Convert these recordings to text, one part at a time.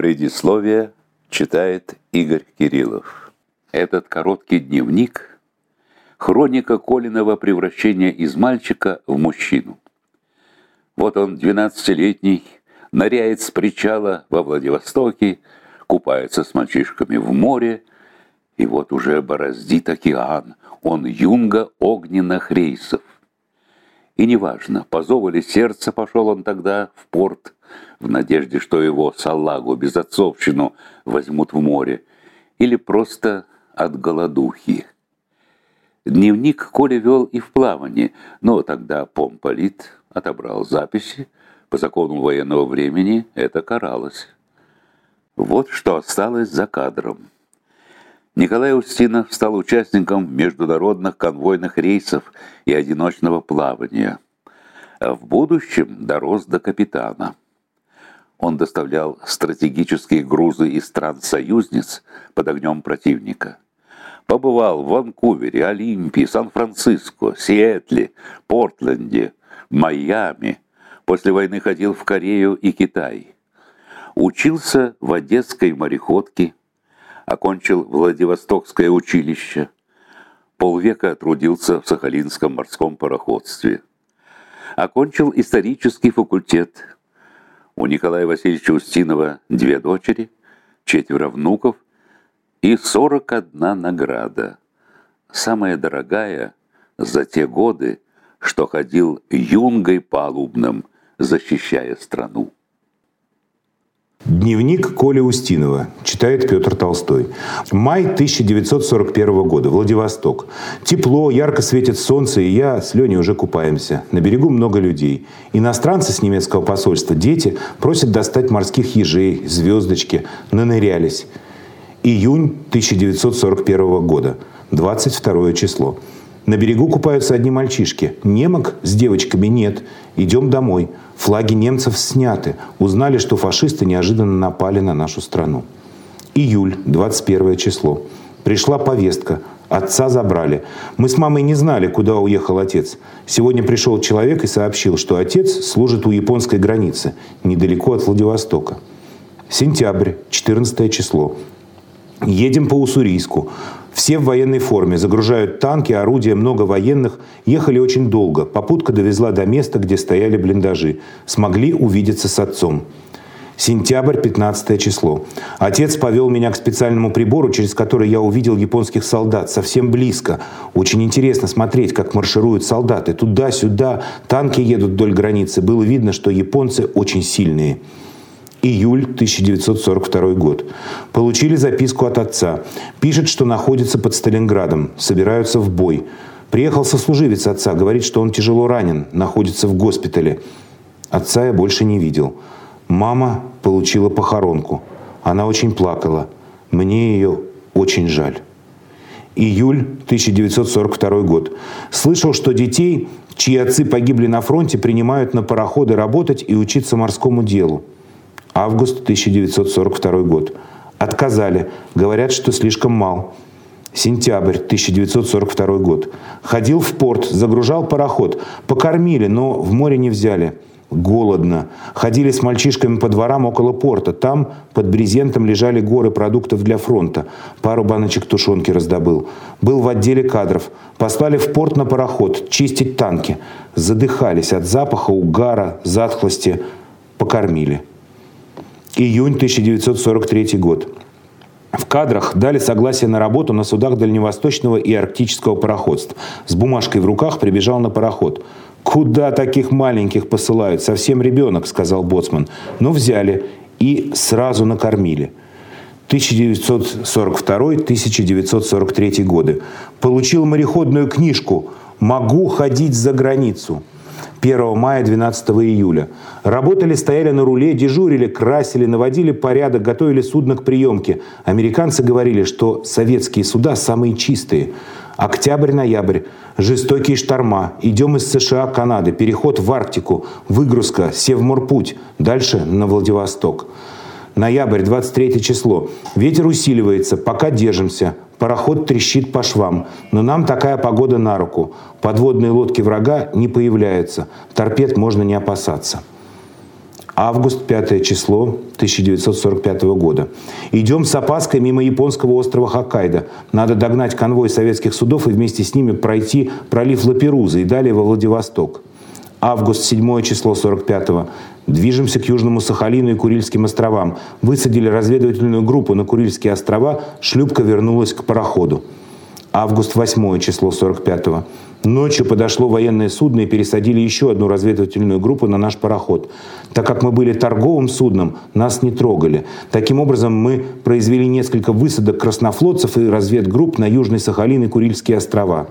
Предисловие читает Игорь Кириллов. Этот короткий дневник – хроника Колиного превращения из мальчика в мужчину. Вот он, 12-летний, ныряет с причала во Владивостоке, купается с мальчишками в море, и вот уже бороздит океан, он юнга огненных рейсов. И неважно, по зову ли сердца пошел он тогда в порт, в надежде, что его салагу, безотцовщину, возьмут в море, или просто от голодухи. Дневник Коля вел и в плавании, но тогда помполит отобрал записи, по закону военного времени это каралось. Вот что осталось за кадром. Николай Устинов стал участником международных конвойных рейсов и одиночного плавания. В будущем дорос до капитана. Он доставлял стратегические грузы из стран-союзниц под огнем противника. Побывал в Ванкувере, Олимпии, Сан-Франциско, Сиэтле, Портленде, Майами. После войны ходил в Корею и Китай. Учился в Одесской мореходке, окончил Владивостокское училище, полвека трудился в Сахалинском морском пароходстве. Окончил исторический факультет. У Николая Васильевича Устинова две дочери, четверо внуков и 41 награда. Самая дорогая за те годы, что ходил юнгой палубным, защищая страну. Дневник Коли Устинова. Читает Петр Толстой. Май 1941 года. Владивосток. Тепло, ярко светит солнце, и я с Леней уже купаемся. На берегу много людей. Иностранцы с немецкого посольства, дети, просят достать морских ежей, звездочки. Нанырялись. Июнь 1941 года. 22 число. На берегу купаются одни мальчишки. Немок с девочками нет. Идем домой. Флаги немцев сняты. Узнали, что фашисты неожиданно напали на нашу страну. Июль, 21 число. Пришла повестка. Отца забрали. Мы с мамой не знали, куда уехал отец. Сегодня пришел человек и сообщил, что отец служит у японской границы, недалеко от Владивостока. Сентябрь, 14 число. Едем по Уссурийску. Все в военной форме, загружают танки, орудия, много военных. Ехали очень долго. Попутка довезла до места, где стояли блиндажи. Смогли увидеться с отцом. Сентябрь, 15 число. Отец повел меня к специальному прибору, через который я увидел японских солдат. Совсем близко. Очень интересно смотреть, как маршируют солдаты. Туда-сюда. Танки едут вдоль границы. Было видно, что японцы очень сильные. Июль 1942 год. Получили записку от отца. Пишет, что находится под Сталинградом. Собираются в бой. Приехал сослуживец отца. Говорит, что он тяжело ранен. Находится в госпитале. Отца я больше не видел. Мама получила похоронку. Она очень плакала. Мне ее очень жаль. Июль 1942 год. Слышал, что детей, чьи отцы погибли на фронте, принимают на пароходы работать и учиться морскому делу. Август 1942 год. Отказали. Говорят, что слишком мал. Сентябрь 1942 год. Ходил в порт, загружал пароход. Покормили, но в море не взяли. Голодно. Ходили с мальчишками по дворам около порта. Там под брезентом лежали горы продуктов для фронта. Пару баночек тушенки раздобыл. Был в отделе кадров. Послали в порт на пароход чистить танки. Задыхались от запаха, угара, затхлости. Покормили. Июнь 1943 год. В кадрах дали согласие на работу на судах дальневосточного и арктического пароходств. С бумажкой в руках прибежал на пароход. «Куда таких маленьких посылают? Совсем ребенок», — сказал Боцман. Но взяли и сразу накормили. 1942-1943 годы. Получил мореходную книжку «Могу ходить за границу». 1 мая, 12 июля. Работали, стояли на руле, дежурили, красили, наводили порядок, готовили судно к приемке. Американцы говорили, что советские суда самые чистые. Октябрь-ноябрь. Жестокие шторма. Идем из США, Канады. Переход в Арктику. Выгрузка. Севморпуть. Дальше на Владивосток. Ноябрь, 23 число. Ветер усиливается, пока держимся. Пароход трещит по швам, но нам такая погода на руку. Подводные лодки врага не появляются. Торпед можно не опасаться. Август, 5 число 1945 года. Идем с опаской мимо японского острова Хоккайдо. Надо догнать конвой советских судов и вместе с ними пройти пролив Лаперуза и далее во Владивосток. Август, 7 число 45-го. Движемся к Южному Сахалину и Курильским островам. Высадили разведывательную группу на Курильские острова. Шлюпка вернулась к пароходу. Август 8 число 45-го. Ночью подошло военное судно и пересадили еще одну разведывательную группу на наш пароход. Так как мы были торговым судном, нас не трогали. Таким образом, мы произвели несколько высадок краснофлотцев и разведгрупп на Южный Сахалин и Курильские острова.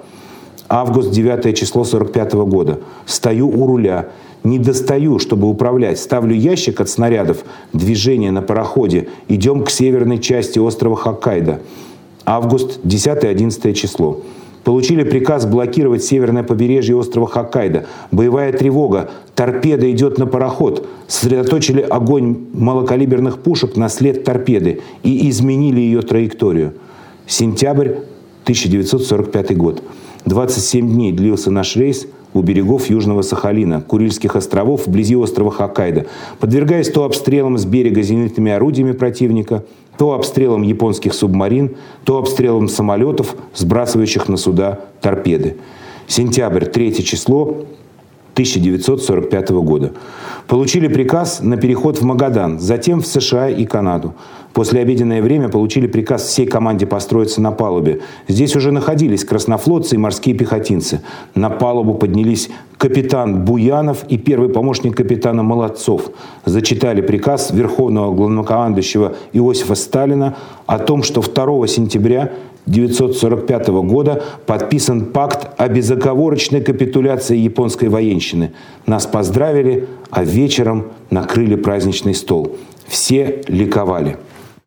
Август 9 число 45 года. Стою у руля. Не достаю, чтобы управлять. Ставлю ящик от снарядов. Движение на пароходе. Идем к северной части острова Хоккайдо. Август 10-11 число. Получили приказ блокировать северное побережье острова Хоккайдо. Боевая тревога. Торпеда идет на пароход. Сосредоточили огонь малокалиберных пушек на след торпеды и изменили ее траекторию. Сентябрь 1945 год. 27 дней длился наш рейс у берегов Южного Сахалина, Курильских островов, вблизи острова Хоккайдо, подвергаясь то обстрелам с берега зенитными орудиями противника, то обстрелом японских субмарин, то обстрелом самолетов, сбрасывающих на суда торпеды. Сентябрь, 3 число 1945 года. Получили приказ на переход в Магадан, затем в США и Канаду. После обеденное время получили приказ всей команде построиться на палубе. Здесь уже находились краснофлотцы и морские пехотинцы. На палубу поднялись капитан Буянов и первый помощник капитана Молодцов. Зачитали приказ Верховного главнокомандующего Иосифа Сталина о том, что 2 сентября 1945 года подписан пакт о безоговорочной капитуляции японской военщины. Нас поздравили, а вечером накрыли праздничный стол. Все ликовали.